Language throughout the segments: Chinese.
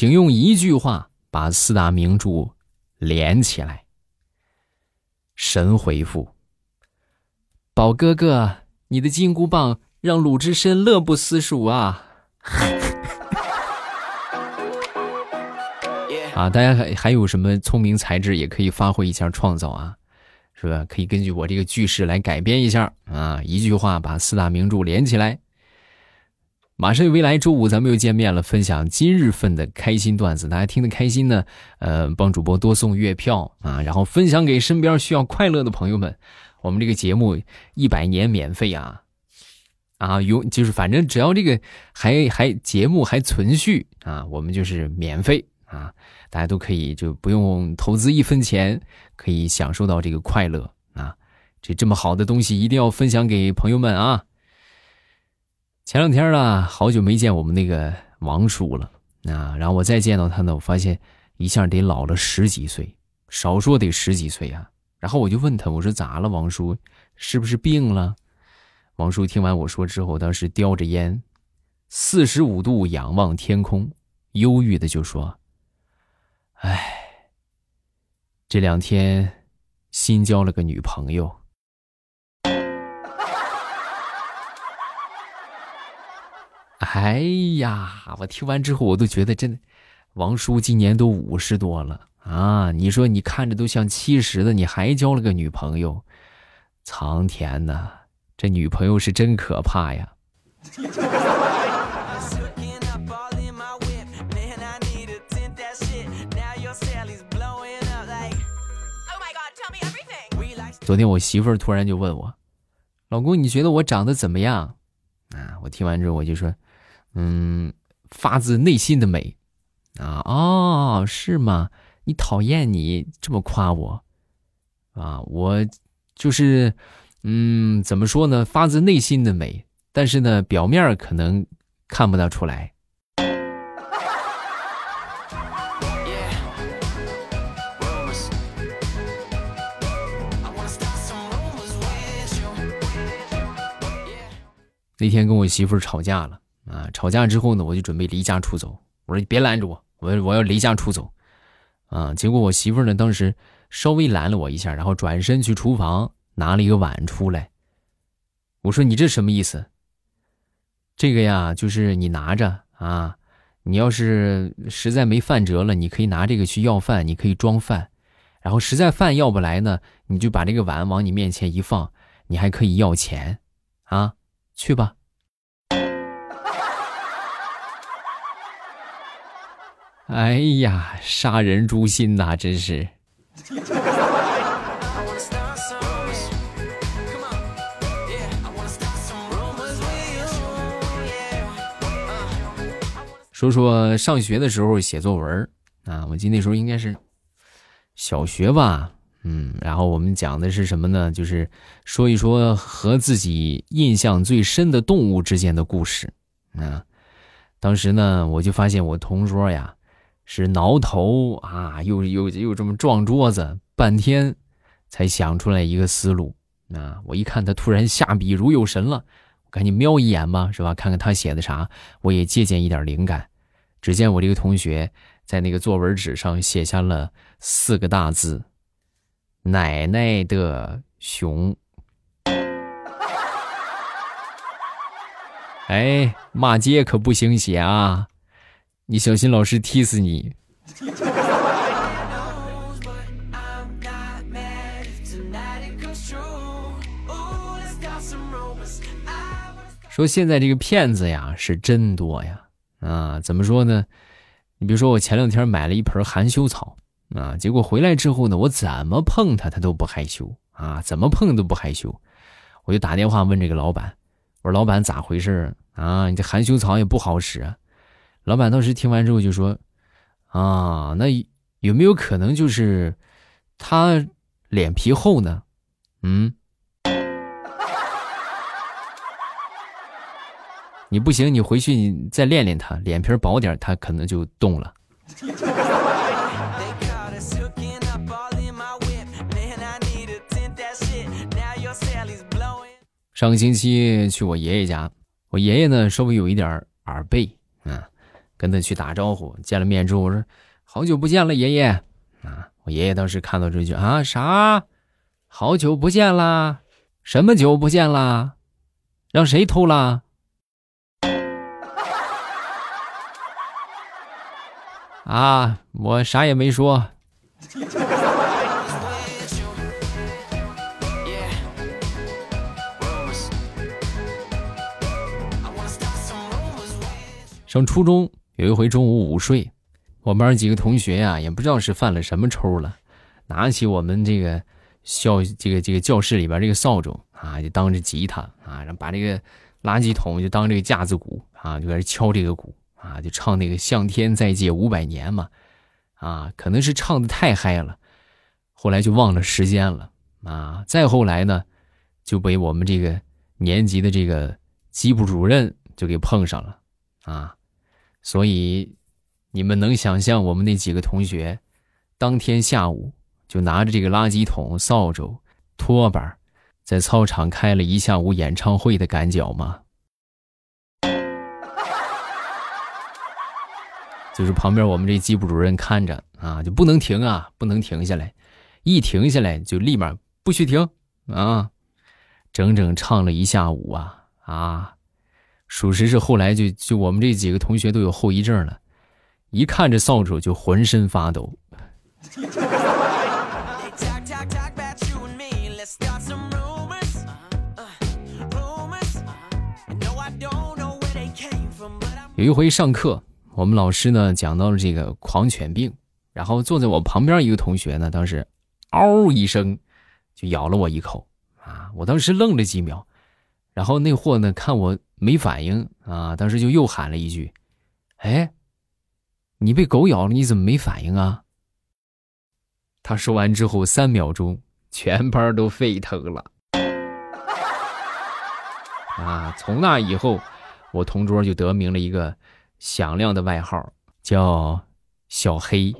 请用一句话把四大名著连起来。神回复：宝哥哥，你的金箍棒让鲁智深乐不思蜀啊！啊，大家还还有什么聪明才智，也可以发挥一下创造啊，是吧？可以根据我这个句式来改编一下啊，一句话把四大名著连起来。马上又未来周五咱们又见面了，分享今日份的开心段子，大家听得开心呢，呃，帮主播多送月票啊，然后分享给身边需要快乐的朋友们。我们这个节目一百年免费啊，啊，有就是反正只要这个还还节目还存续啊，我们就是免费啊。大家都可以就不用投资一分钱，可以享受到这个快乐啊！这这么好的东西一定要分享给朋友们啊！前两天呢，好久没见我们那个王叔了啊，然后我再见到他呢，我发现一下得老了十几岁，少说得十几岁啊！然后我就问他，我说咋了，王叔，是不是病了？王叔听完我说之后，当时叼着烟，四十五度仰望天空，忧郁的就说。唉，这两天新交了个女朋友。哎呀，我听完之后我都觉得真的，王叔今年都五十多了啊！你说你看着都像七十的，你还交了个女朋友，苍天呐，这女朋友是真可怕呀！昨天我媳妇儿突然就问我：“老公，你觉得我长得怎么样？”啊，我听完之后我就说：“嗯，发自内心的美。”啊，哦，是吗？你讨厌你这么夸我？啊，我就是，嗯，怎么说呢？发自内心的美，但是呢，表面可能看不大出来。那天跟我媳妇吵架了啊！吵架之后呢，我就准备离家出走。我说：“你别拦着我，我我要离家出走。”啊！结果我媳妇呢，当时稍微拦了我一下，然后转身去厨房拿了一个碗出来。我说：“你这什么意思？”这个呀，就是你拿着啊，你要是实在没饭辙了，你可以拿这个去要饭，你可以装饭。然后实在饭要不来呢，你就把这个碗往你面前一放，你还可以要钱啊。去吧！哎呀，杀人诛心呐，真是！说说上学的时候写作文啊，我记得那时候应该是小学吧。嗯，然后我们讲的是什么呢？就是说一说和自己印象最深的动物之间的故事。啊，当时呢，我就发现我同桌呀，是挠头啊，又又又这么撞桌子，半天才想出来一个思路。啊，我一看他突然下笔如有神了，赶紧瞄一眼吧，是吧？看看他写的啥，我也借鉴一点灵感。只见我这个同学在那个作文纸上写下了四个大字。奶奶的熊，哎，骂街可不行写啊！你小心老师踢死你。说现在这个骗子呀是真多呀，啊，怎么说呢？你比如说我前两天买了一盆含羞草。啊！结果回来之后呢，我怎么碰它，它都不害羞啊！怎么碰都不害羞。我就打电话问这个老板，我说：“老板咋回事啊？你这含羞草也不好使啊！”老板当时听完之后就说：“啊，那有没有可能就是他脸皮厚呢？嗯，你不行，你回去你再练练他，脸皮薄点，他可能就动了。”上个星期去我爷爷家，我爷爷呢稍微有一点耳背，跟他去打招呼。见了面之后，我说：“好久不见了，爷爷。”啊，我爷爷当时看到这句啊，啥？好久不见啦？什么久不见啦？让谁偷啦？啊，我啥也没说。上初中有一回中午午睡，我们班几个同学呀，也不知道是犯了什么抽了，拿起我们这个校这个这个教室里边这个扫帚啊，就当着吉他啊，然后把这个垃圾桶就当这个架子鼓啊，就开始敲这个鼓啊，就唱那个向天再借五百年嘛，啊，可能是唱的太嗨了，后来就忘了时间了啊，再后来呢，就被我们这个年级的这个机部主任就给碰上了啊。所以，你们能想象我们那几个同学，当天下午就拿着这个垃圾桶、扫帚、拖把，在操场开了一下午演唱会的赶脚吗？就是旁边我们这机部主任看着啊，就不能停啊，不能停下来，一停下来就立马不许停啊，整整唱了一下午啊啊！属实是后来就就我们这几个同学都有后遗症了，一看这扫帚就浑身发抖。有一回上课，我们老师呢讲到了这个狂犬病，然后坐在我旁边一个同学呢，当时嗷一声就咬了我一口啊！我当时愣了几秒，然后那货呢看我。没反应啊！当时就又喊了一句：“哎，你被狗咬了，你怎么没反应啊？”他说完之后，三秒钟，全班都沸腾了。啊！从那以后，我同桌就得名了一个响亮的外号，叫“小黑”。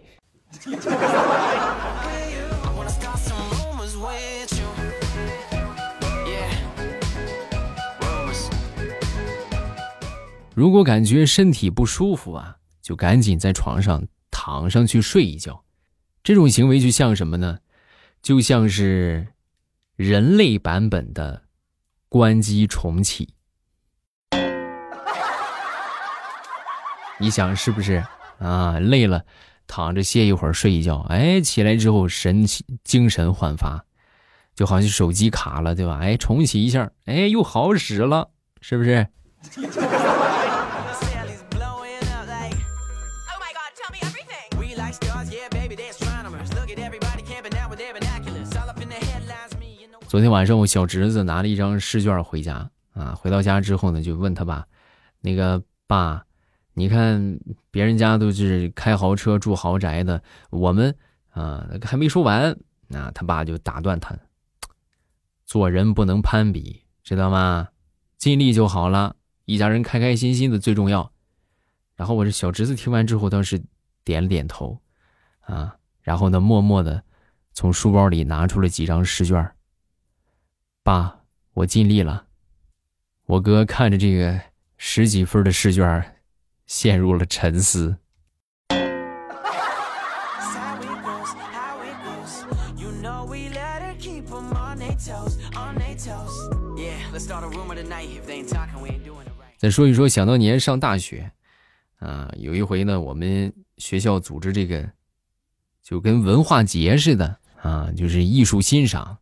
如果感觉身体不舒服啊，就赶紧在床上躺上去睡一觉。这种行为就像什么呢？就像是人类版本的关机重启。你想是不是啊？累了，躺着歇一会儿，睡一觉，哎，起来之后神精神焕发，就好像手机卡了，对吧？哎，重启一下，哎，又好使了，是不是？昨天晚上我小侄子拿了一张试卷回家啊，回到家之后呢，就问他爸：“那个爸，你看别人家都是开豪车住豪宅的，我们啊还没说完，那他爸就打断他：做人不能攀比，知道吗？尽力就好了，一家人开开心心的最重要。”然后我这小侄子听完之后倒是点了点头，啊，然后呢，默默的从书包里拿出了几张试卷。爸，我尽力了。我哥看着这个十几分的试卷，陷入了沉思。再说一说，想当年上大学，啊，有一回呢，我们学校组织这个，就跟文化节似的啊，就是艺术欣赏。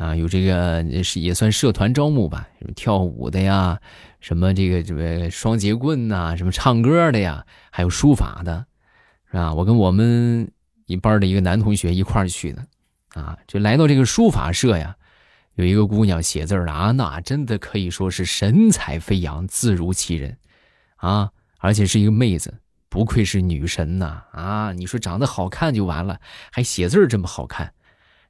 啊，有这个是也算社团招募吧，什么跳舞的呀，什么这个什么双节棍呐，什么唱歌的呀，还有书法的，是吧？我跟我们一班的一个男同学一块儿去的，啊，就来到这个书法社呀，有一个姑娘写字啊，那真的可以说是神采飞扬，自如其人，啊，而且是一个妹子，不愧是女神呐，啊，你说长得好看就完了，还写字这么好看，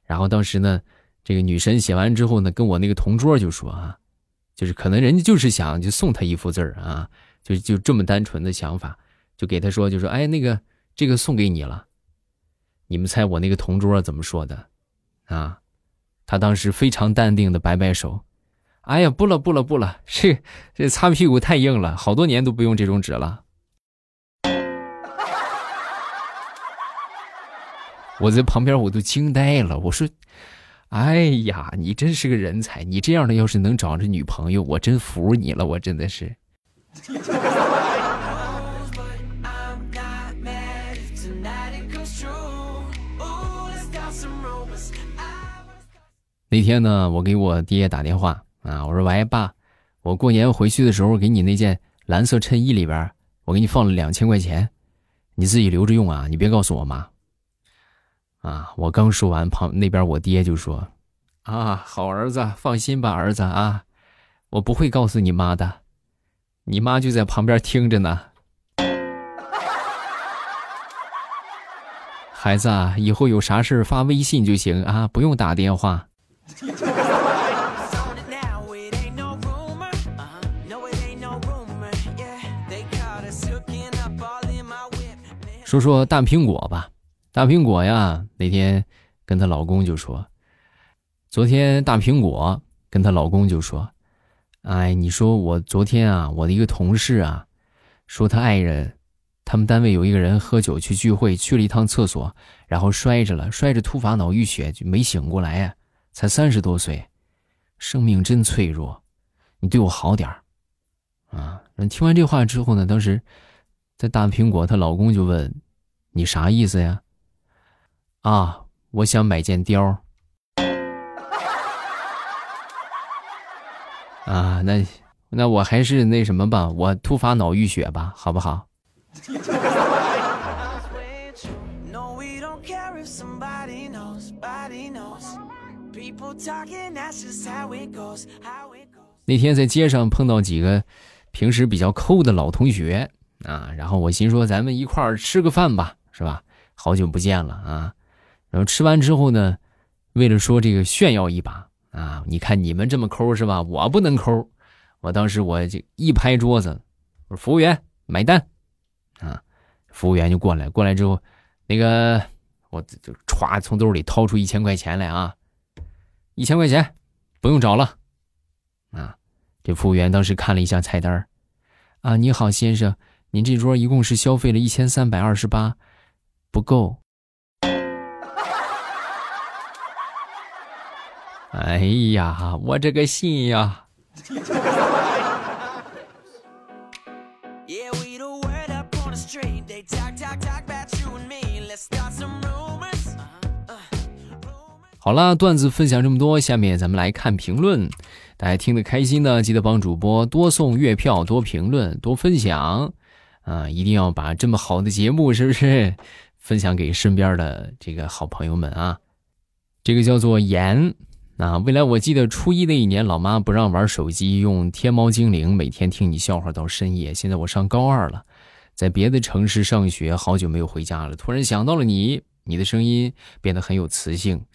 然后当时呢。这个女神写完之后呢，跟我那个同桌就说啊，就是可能人家就是想就送他一幅字儿啊，就就这么单纯的想法，就给他说，就说哎，那个这个送给你了。你们猜我那个同桌怎么说的？啊，他当时非常淡定的摆摆手，哎呀，不了不了不了，这这擦屁股太硬了，好多年都不用这种纸了。我在旁边我都惊呆了，我说哎呀，你真是个人才！你这样的要是能找着女朋友，我真服你了，我真的是。”那天呢，我给我爹打电话啊，我说：“喂，爸，我过年回去的时候给你那件蓝色衬衣里边，我给你放了两千块钱，你自己留着用啊，你别告诉我妈。”啊，我刚说完，旁那边我爹就说：“啊，好儿子，放心吧，儿子啊，我不会告诉你妈的，你妈就在旁边听着呢。”孩子啊，以后有啥事发微信就行啊，不用打电话。说说大苹果吧，大苹果呀，那天跟她老公就说，昨天大苹果跟她老公就说，哎，你说我昨天啊，我的一个同事啊，说他爱人，他们单位有一个人喝酒去聚会，去了一趟厕所，然后摔着了，摔着突发脑溢血就没醒过来呀。才三十多岁，生命真脆弱，你对我好点儿，啊！听完这话之后呢，当时在大苹果她老公就问：“你啥意思呀？”啊，我想买件貂。啊，那那我还是那什么吧，我突发脑溢血吧，好不好？那天在街上碰到几个平时比较抠的老同学啊，然后我心说咱们一块儿吃个饭吧，是吧？好久不见了啊！然后吃完之后呢，为了说这个炫耀一把啊，你看你们这么抠是吧？我不能抠，我当时我就一拍桌子，我说服务员买单啊！服务员就过来，过来之后，那个我就歘从兜里掏出一千块钱来啊。一千块钱，不用找了，啊！这服务员当时看了一下菜单啊，你好先生，您这桌一共是消费了一千三百二十八，不够。哎呀，我这个心呀！好了，段子分享这么多，下面咱们来看评论。大家听得开心呢，记得帮主播多送月票、多评论、多分享啊！一定要把这么好的节目，是不是 分享给身边的这个好朋友们啊？这个叫做言啊。未来我记得初一那一年，老妈不让玩手机，用天猫精灵每天听你笑话到深夜。现在我上高二了，在别的城市上学，好久没有回家了，突然想到了你，你的声音变得很有磁性。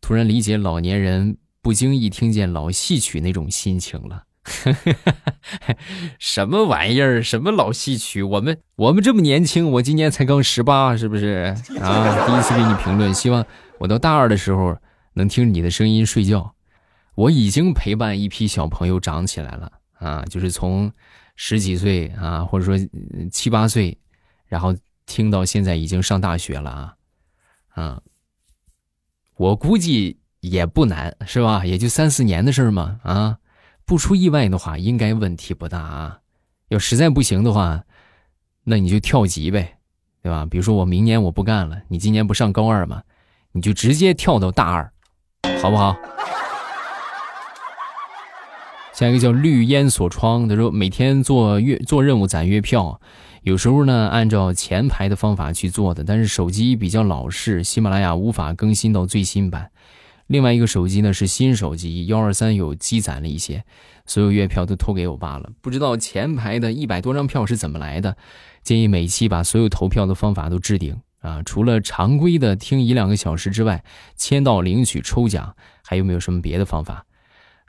突然理解老年人不经意听见老戏曲那种心情了。什么玩意儿？什么老戏曲？我们我们这么年轻，我今年才刚十八，是不是啊？第一次给你评论，希望我到大二的时候能听你的声音睡觉。我已经陪伴一批小朋友长起来了啊，就是从十几岁啊，或者说七八岁，然后听到现在已经上大学了啊，啊。我估计也不难，是吧？也就三四年的事儿嘛，啊，不出意外的话，应该问题不大啊。要实在不行的话，那你就跳级呗，对吧？比如说我明年我不干了，你今年不上高二嘛，你就直接跳到大二，好不好？下一个叫绿烟锁窗，他说每天做月做任务攒月票。有时候呢，按照前排的方法去做的，但是手机比较老式，喜马拉雅无法更新到最新版。另外一个手机呢是新手机，幺二三有积攒了一些，所有月票都投给我爸了。不知道前排的一百多张票是怎么来的？建议每期把所有投票的方法都置顶啊！除了常规的听一两个小时之外，签到领取抽奖，还有没有什么别的方法？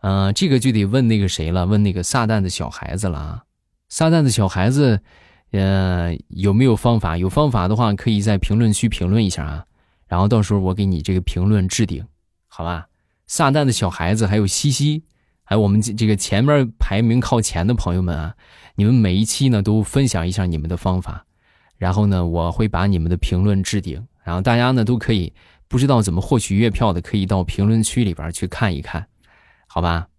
嗯，这个就得问那个谁了，问那个撒旦的小孩子了啊！撒旦的小孩子。呃，有没有方法？有方法的话，可以在评论区评论一下啊，然后到时候我给你这个评论置顶，好吧？撒旦的小孩子，还有西西，还有我们这个前面排名靠前的朋友们啊，你们每一期呢都分享一下你们的方法，然后呢，我会把你们的评论置顶然后大家呢都可以不知道怎么获取月票的，可以到评论区里边去看一看，好吧？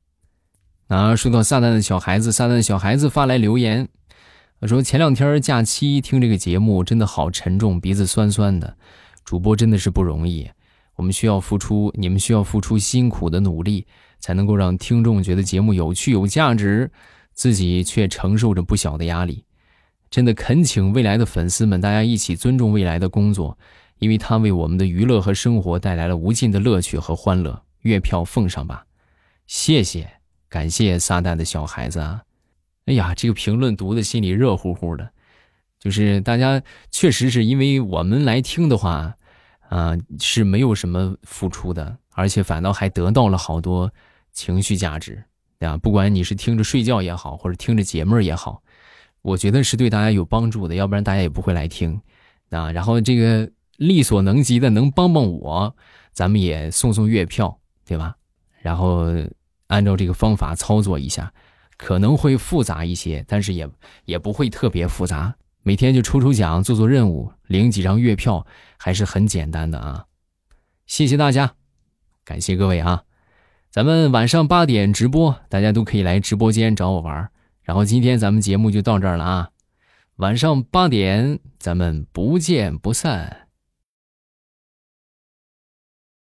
啊，说到撒旦的小孩子，撒旦的小孩子发来留言，说前两天假期听这个节目真的好沉重，鼻子酸酸的。主播真的是不容易，我们需要付出，你们需要付出辛苦的努力，才能够让听众觉得节目有趣有价值，自己却承受着不小的压力。真的恳请未来的粉丝们，大家一起尊重未来的工作，因为他为我们的娱乐和生活带来了无尽的乐趣和欢乐。月票奉上吧，谢谢，感谢撒旦的小孩子啊！哎呀，这个评论读的心里热乎乎的。就是大家确实是因为我们来听的话，啊是没有什么付出的，而且反倒还得到了好多情绪价值，对吧？不管你是听着睡觉也好，或者听着解闷也好，我觉得是对大家有帮助的，要不然大家也不会来听，啊。然后这个力所能及的能帮帮我，咱们也送送月票，对吧？然后按照这个方法操作一下，可能会复杂一些，但是也也不会特别复杂。每天就抽抽奖，做做任务，领几张月票，还是很简单的啊！谢谢大家，感谢各位啊！咱们晚上八点直播，大家都可以来直播间找我玩儿然后今天咱们节目就到这儿了啊！晚上八点，咱们不见不散。